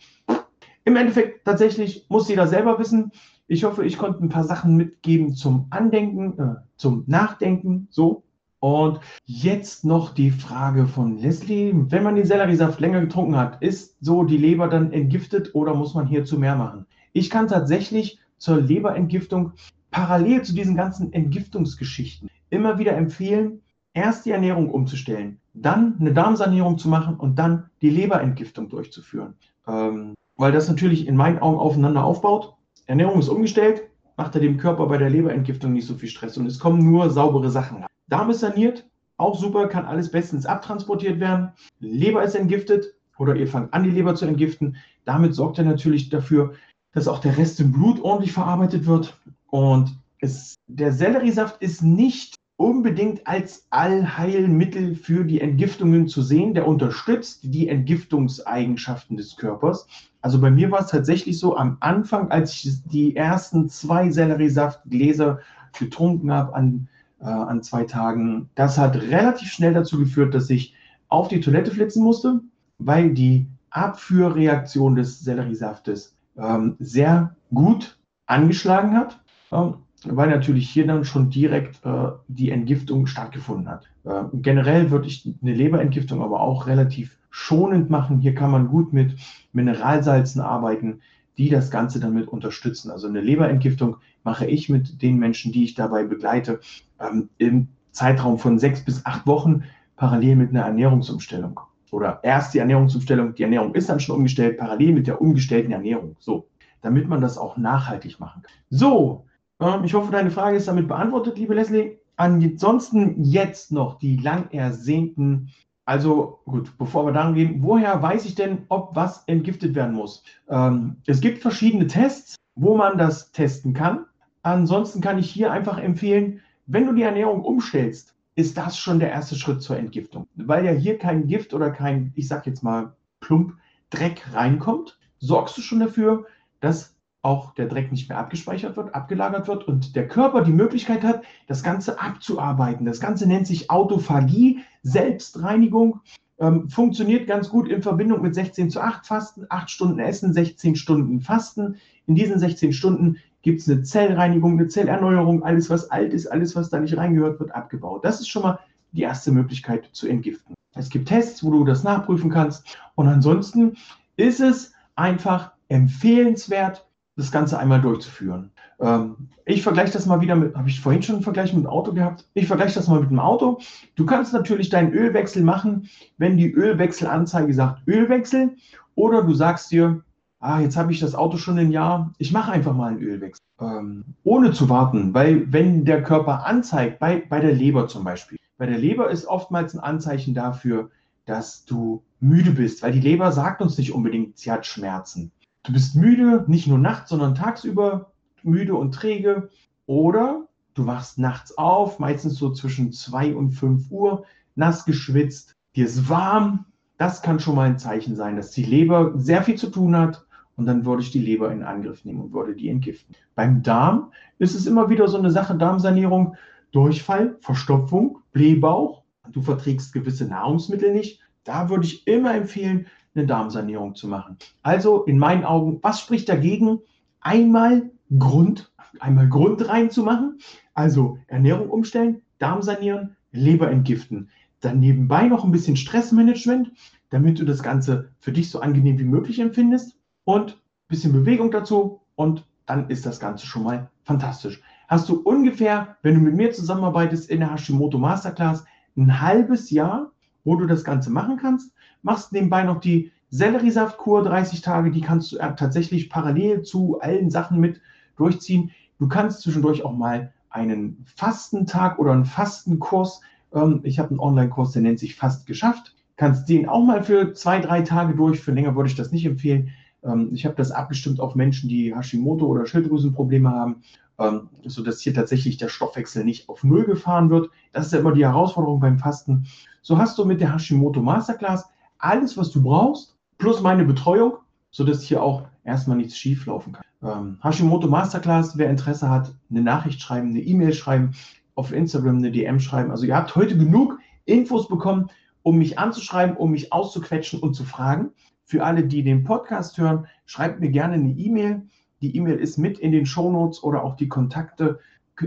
Im Endeffekt tatsächlich muss jeder selber wissen. Ich hoffe, ich konnte ein paar Sachen mitgeben zum Andenken, äh, zum Nachdenken, so. Und jetzt noch die Frage von Leslie. Wenn man den Selleriesaft länger getrunken hat, ist so die Leber dann entgiftet oder muss man hierzu mehr machen? Ich kann tatsächlich zur Leberentgiftung parallel zu diesen ganzen Entgiftungsgeschichten immer wieder empfehlen, erst die Ernährung umzustellen, dann eine Darmsanierung zu machen und dann die Leberentgiftung durchzuführen. Ähm, weil das natürlich in meinen Augen aufeinander aufbaut. Ernährung ist umgestellt, macht er dem Körper bei der Leberentgiftung nicht so viel Stress und es kommen nur saubere Sachen. Darm ist saniert, auch super, kann alles bestens abtransportiert werden. Leber ist entgiftet oder ihr fangt an, die Leber zu entgiften. Damit sorgt er natürlich dafür, dass auch der Rest im Blut ordentlich verarbeitet wird. Und es, der Selleriesaft ist nicht unbedingt als Allheilmittel für die Entgiftungen zu sehen. Der unterstützt die Entgiftungseigenschaften des Körpers. Also bei mir war es tatsächlich so, am Anfang, als ich die ersten zwei Selleriesaftgläser getrunken habe an, äh, an zwei Tagen, das hat relativ schnell dazu geführt, dass ich auf die Toilette flitzen musste, weil die Abführreaktion des Selleriesaftes ähm, sehr gut angeschlagen hat. Ähm, weil natürlich hier dann schon direkt äh, die Entgiftung stattgefunden hat. Äh, generell würde ich eine Leberentgiftung aber auch relativ schonend machen. Hier kann man gut mit Mineralsalzen arbeiten, die das Ganze damit unterstützen. Also eine Leberentgiftung mache ich mit den Menschen, die ich dabei begleite, ähm, im Zeitraum von sechs bis acht Wochen parallel mit einer Ernährungsumstellung. Oder erst die Ernährungsumstellung, die Ernährung ist dann schon umgestellt, parallel mit der umgestellten Ernährung. So, damit man das auch nachhaltig machen kann. So, ähm, ich hoffe, deine Frage ist damit beantwortet, liebe Leslie. Ansonsten jetzt noch die lang ersehnten, also gut, bevor wir daran gehen, woher weiß ich denn, ob was entgiftet werden muss? Ähm, es gibt verschiedene Tests, wo man das testen kann. Ansonsten kann ich hier einfach empfehlen, wenn du die Ernährung umstellst, ist das schon der erste Schritt zur Entgiftung. Weil ja hier kein Gift oder kein, ich sag jetzt mal, Plump Dreck reinkommt, sorgst du schon dafür, dass auch der Dreck nicht mehr abgespeichert wird, abgelagert wird und der Körper die Möglichkeit hat, das Ganze abzuarbeiten. Das Ganze nennt sich Autophagie, Selbstreinigung, ähm, funktioniert ganz gut in Verbindung mit 16 zu 8 Fasten, 8 Stunden Essen, 16 Stunden Fasten. In diesen 16 Stunden gibt es eine Zellreinigung, eine Zellerneuerung, alles was alt ist, alles was da nicht reingehört, wird abgebaut. Das ist schon mal die erste Möglichkeit zu entgiften. Es gibt Tests, wo du das nachprüfen kannst und ansonsten ist es einfach empfehlenswert, das Ganze einmal durchzuführen. Ähm, ich vergleiche das mal wieder mit, habe ich vorhin schon einen Vergleich mit dem Auto gehabt? Ich vergleiche das mal mit dem Auto. Du kannst natürlich deinen Ölwechsel machen, wenn die Ölwechselanzeige sagt Ölwechsel oder du sagst dir, ah, jetzt habe ich das Auto schon ein Jahr, ich mache einfach mal einen Ölwechsel. Ähm, ohne zu warten, weil wenn der Körper anzeigt, bei, bei der Leber zum Beispiel, bei der Leber ist oftmals ein Anzeichen dafür, dass du müde bist, weil die Leber sagt uns nicht unbedingt, sie hat Schmerzen. Du bist müde, nicht nur nachts, sondern tagsüber müde und träge. Oder du wachst nachts auf, meistens so zwischen 2 und 5 Uhr, nass geschwitzt, dir ist warm. Das kann schon mal ein Zeichen sein, dass die Leber sehr viel zu tun hat. Und dann würde ich die Leber in Angriff nehmen und würde die entgiften. Beim Darm ist es immer wieder so eine Sache, Darmsanierung, Durchfall, Verstopfung, Blähbauch. Du verträgst gewisse Nahrungsmittel nicht. Da würde ich immer empfehlen, eine Darmsanierung zu machen. Also in meinen Augen, was spricht dagegen? Einmal Grund, einmal Grund reinzumachen, also Ernährung umstellen, Darm sanieren, Leber entgiften. Dann nebenbei noch ein bisschen Stressmanagement, damit du das Ganze für dich so angenehm wie möglich empfindest und ein bisschen Bewegung dazu und dann ist das Ganze schon mal fantastisch. Hast du ungefähr, wenn du mit mir zusammenarbeitest in der Hashimoto Masterclass, ein halbes Jahr, wo du das Ganze machen kannst machst nebenbei noch die Selleriesaftkur 30 Tage, die kannst du äh, tatsächlich parallel zu allen Sachen mit durchziehen. Du kannst zwischendurch auch mal einen Fastentag oder einen Fastenkurs, ähm, ich habe einen Online-Kurs, der nennt sich Fast geschafft, kannst den auch mal für zwei, drei Tage durch, für länger würde ich das nicht empfehlen. Ähm, ich habe das abgestimmt auf Menschen, die Hashimoto oder Schilddrüsenprobleme haben, ähm, sodass hier tatsächlich der Stoffwechsel nicht auf Null gefahren wird. Das ist ja immer die Herausforderung beim Fasten. So hast du mit der Hashimoto Masterclass alles, was du brauchst, plus meine Betreuung, sodass hier auch erstmal nichts schief laufen kann. Ähm, Hashimoto Masterclass, wer Interesse hat, eine Nachricht schreiben, eine E-Mail schreiben, auf Instagram eine DM schreiben. Also ihr habt heute genug Infos bekommen, um mich anzuschreiben, um mich auszuquetschen und zu fragen. Für alle, die den Podcast hören, schreibt mir gerne eine E-Mail. Die E-Mail ist mit in den Shownotes oder auch die Kontakte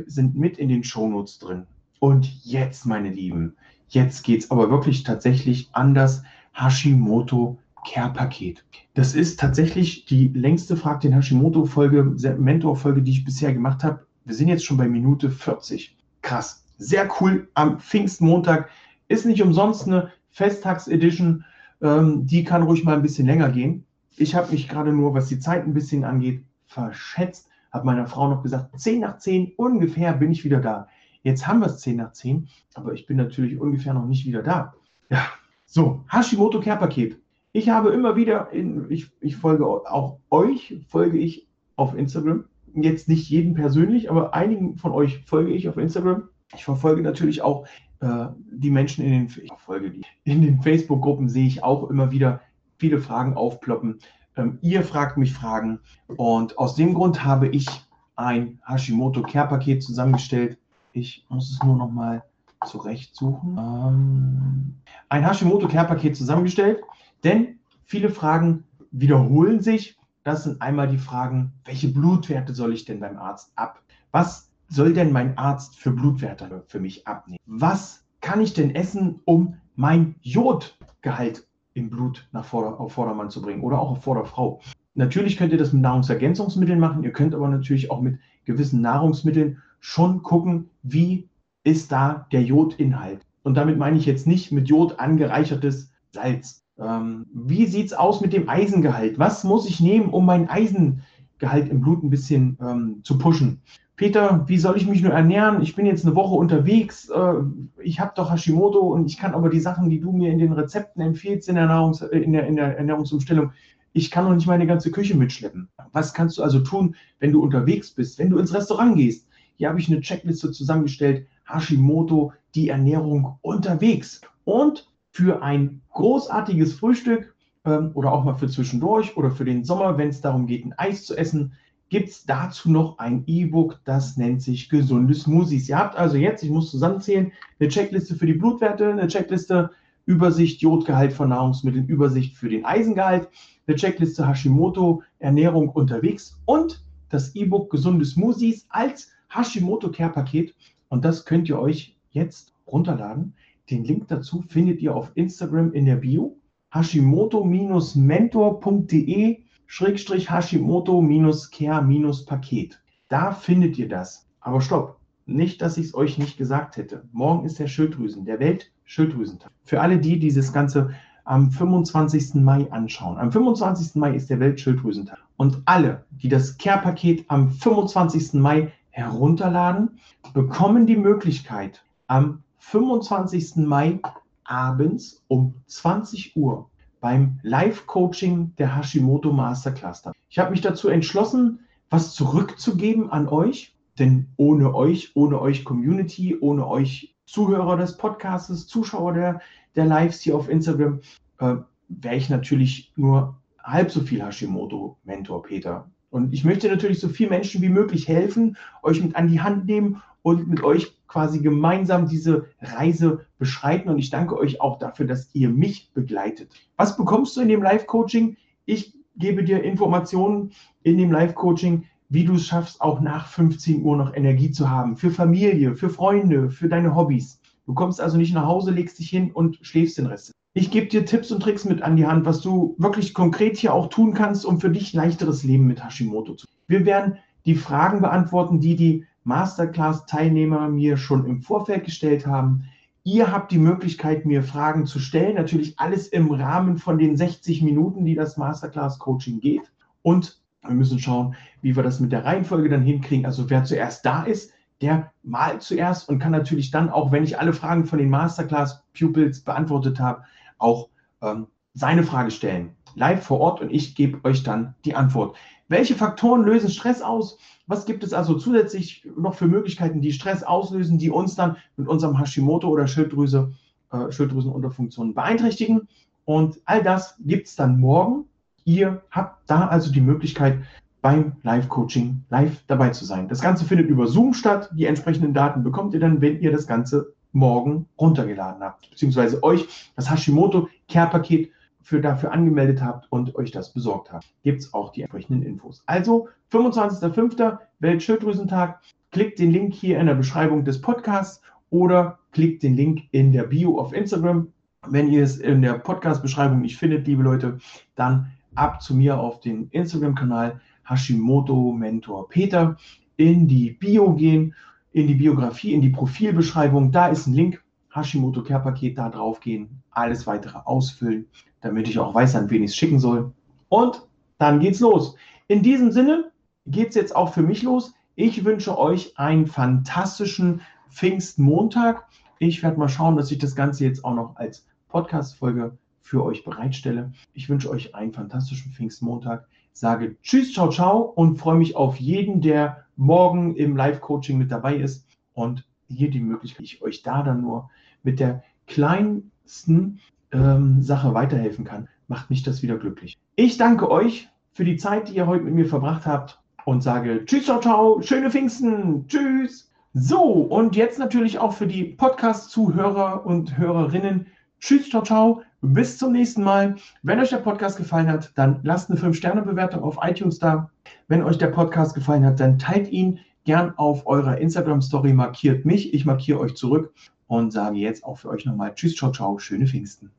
sind mit in den Shownotes drin. Und jetzt, meine Lieben, jetzt geht es aber wirklich tatsächlich anders Hashimoto Care Paket. Das ist tatsächlich die längste Frag den Hashimoto Folge, Mentor Folge, die ich bisher gemacht habe. Wir sind jetzt schon bei Minute 40. Krass. Sehr cool. Am Pfingstmontag ist nicht umsonst eine Festtags-Edition. Ähm, die kann ruhig mal ein bisschen länger gehen. Ich habe mich gerade nur, was die Zeit ein bisschen angeht, verschätzt. habe meiner Frau noch gesagt, 10 nach 10 ungefähr bin ich wieder da. Jetzt haben wir es 10 nach 10, aber ich bin natürlich ungefähr noch nicht wieder da. Ja, so, Hashimoto Care Paket. Ich habe immer wieder, in, ich, ich folge auch euch, folge ich auf Instagram. Jetzt nicht jeden persönlich, aber einigen von euch folge ich auf Instagram. Ich verfolge natürlich auch äh, die Menschen in den, in den Facebook-Gruppen, sehe ich auch immer wieder viele Fragen aufploppen. Ähm, ihr fragt mich Fragen und aus dem Grund habe ich ein Hashimoto Care Paket zusammengestellt. Ich muss es nur noch mal zurechtsuchen. Ähm, ein Hashimoto Care Paket zusammengestellt, denn viele Fragen wiederholen sich. Das sind einmal die Fragen, welche Blutwerte soll ich denn beim Arzt ab? Was soll denn mein Arzt für Blutwerte für mich abnehmen? Was kann ich denn essen, um mein Jodgehalt im Blut nach Vorder auf Vordermann zu bringen oder auch auf Vorderfrau? Natürlich könnt ihr das mit Nahrungsergänzungsmitteln machen. Ihr könnt aber natürlich auch mit gewissen Nahrungsmitteln schon gucken, wie ist da der Jodinhalt. Und damit meine ich jetzt nicht mit Jod angereichertes Salz. Ähm, wie sieht es aus mit dem Eisengehalt? Was muss ich nehmen, um mein Eisengehalt im Blut ein bisschen ähm, zu pushen? Peter, wie soll ich mich nur ernähren? Ich bin jetzt eine Woche unterwegs. Äh, ich habe doch Hashimoto und ich kann aber die Sachen, die du mir in den Rezepten empfiehlst in der, Nahrungs äh, in der, in der Ernährungsumstellung, ich kann noch nicht meine ganze Küche mitschleppen. Was kannst du also tun, wenn du unterwegs bist, wenn du ins Restaurant gehst? Hier habe ich eine Checkliste zusammengestellt. Hashimoto, die Ernährung unterwegs. Und für ein großartiges Frühstück ähm, oder auch mal für zwischendurch oder für den Sommer, wenn es darum geht, ein Eis zu essen, gibt es dazu noch ein E-Book, das nennt sich Gesunde Smoothies. Ihr habt also jetzt, ich muss zusammenzählen, eine Checkliste für die Blutwerte, eine Checkliste Übersicht Jodgehalt von Nahrungsmitteln, Übersicht für den Eisengehalt, eine Checkliste Hashimoto, Ernährung unterwegs und das E-Book Gesunde Smoothies als Hashimoto Care Paket. Und das könnt ihr euch jetzt runterladen. Den Link dazu findet ihr auf Instagram in der Bio. Hashimoto-mentor.de Schrägstrich Hashimoto-Care-Paket. Da findet ihr das. Aber stopp, nicht, dass ich es euch nicht gesagt hätte. Morgen ist der Schilddrüsen, der Weltschilddrüsentag. Für alle die, die dieses Ganze am 25. Mai anschauen. Am 25. Mai ist der Weltschilddrüsentag. Und alle, die das Care-Paket am 25. Mai herunterladen, bekommen die Möglichkeit, am 25. Mai abends um 20 Uhr beim Live-Coaching der Hashimoto Masterclass. Ich habe mich dazu entschlossen, was zurückzugeben an euch, denn ohne euch, ohne euch Community, ohne euch Zuhörer des Podcasts, Zuschauer der, der Lives hier auf Instagram, äh, wäre ich natürlich nur halb so viel Hashimoto-Mentor, Peter. Und ich möchte natürlich so vielen Menschen wie möglich helfen, euch mit an die Hand nehmen und mit euch quasi gemeinsam diese Reise beschreiten. Und ich danke euch auch dafür, dass ihr mich begleitet. Was bekommst du in dem Live-Coaching? Ich gebe dir Informationen in dem Live-Coaching, wie du es schaffst, auch nach 15 Uhr noch Energie zu haben. Für Familie, für Freunde, für deine Hobbys. Du kommst also nicht nach Hause, legst dich hin und schläfst den Rest. Ich gebe dir Tipps und Tricks mit an die Hand, was du wirklich konkret hier auch tun kannst, um für dich leichteres Leben mit Hashimoto zu. Wir werden die Fragen beantworten, die die Masterclass-Teilnehmer mir schon im Vorfeld gestellt haben. Ihr habt die Möglichkeit, mir Fragen zu stellen. Natürlich alles im Rahmen von den 60 Minuten, die das Masterclass-Coaching geht. Und wir müssen schauen, wie wir das mit der Reihenfolge dann hinkriegen. Also wer zuerst da ist, der malt zuerst und kann natürlich dann, auch wenn ich alle Fragen von den Masterclass-Pupils beantwortet habe, auch ähm, seine Frage stellen. Live vor Ort und ich gebe euch dann die Antwort. Welche Faktoren lösen Stress aus? Was gibt es also zusätzlich noch für Möglichkeiten, die Stress auslösen, die uns dann mit unserem Hashimoto oder Schilddrüse, äh, Schilddrüsenunterfunktion beeinträchtigen? Und all das gibt es dann morgen. Ihr habt da also die Möglichkeit, beim Live-Coaching live dabei zu sein. Das Ganze findet über Zoom statt. Die entsprechenden Daten bekommt ihr dann, wenn ihr das Ganze morgen runtergeladen habt, beziehungsweise euch das Hashimoto Care-Paket für dafür angemeldet habt und euch das besorgt habt, gibt es auch die entsprechenden Infos. Also 25.05. Weltschilddrüsentag. Klickt den Link hier in der Beschreibung des Podcasts oder klickt den Link in der Bio auf Instagram. Wenn ihr es in der Podcast-Beschreibung nicht findet, liebe Leute, dann ab zu mir auf den Instagram-Kanal Hashimoto Mentor Peter in die Bio gehen, in die Biografie, in die Profilbeschreibung. Da ist ein Link, Hashimoto Care Paket, da drauf gehen, alles weitere ausfüllen damit ich auch weiß, an wen ich es schicken soll. Und dann geht's los. In diesem Sinne geht es jetzt auch für mich los. Ich wünsche euch einen fantastischen Pfingstmontag. Ich werde mal schauen, dass ich das Ganze jetzt auch noch als Podcast-Folge für euch bereitstelle. Ich wünsche euch einen fantastischen Pfingstmontag. Sage Tschüss, ciao, ciao und freue mich auf jeden, der morgen im Live-Coaching mit dabei ist und hier die Möglichkeit, ich euch da dann nur mit der kleinsten ähm, Sache weiterhelfen kann. Macht mich das wieder glücklich. Ich danke euch für die Zeit, die ihr heute mit mir verbracht habt und sage Tschüss, ciao, ciao, schöne Pfingsten, tschüss. So, und jetzt natürlich auch für die Podcast-Zuhörer und Hörerinnen. Tschüss, ciao, ciao. Bis zum nächsten Mal. Wenn euch der Podcast gefallen hat, dann lasst eine 5-Sterne-Bewertung auf iTunes da. Wenn euch der Podcast gefallen hat, dann teilt ihn gern auf eurer Instagram-Story, markiert mich. Ich markiere euch zurück und sage jetzt auch für euch nochmal Tschüss, ciao, ciao, schöne Pfingsten.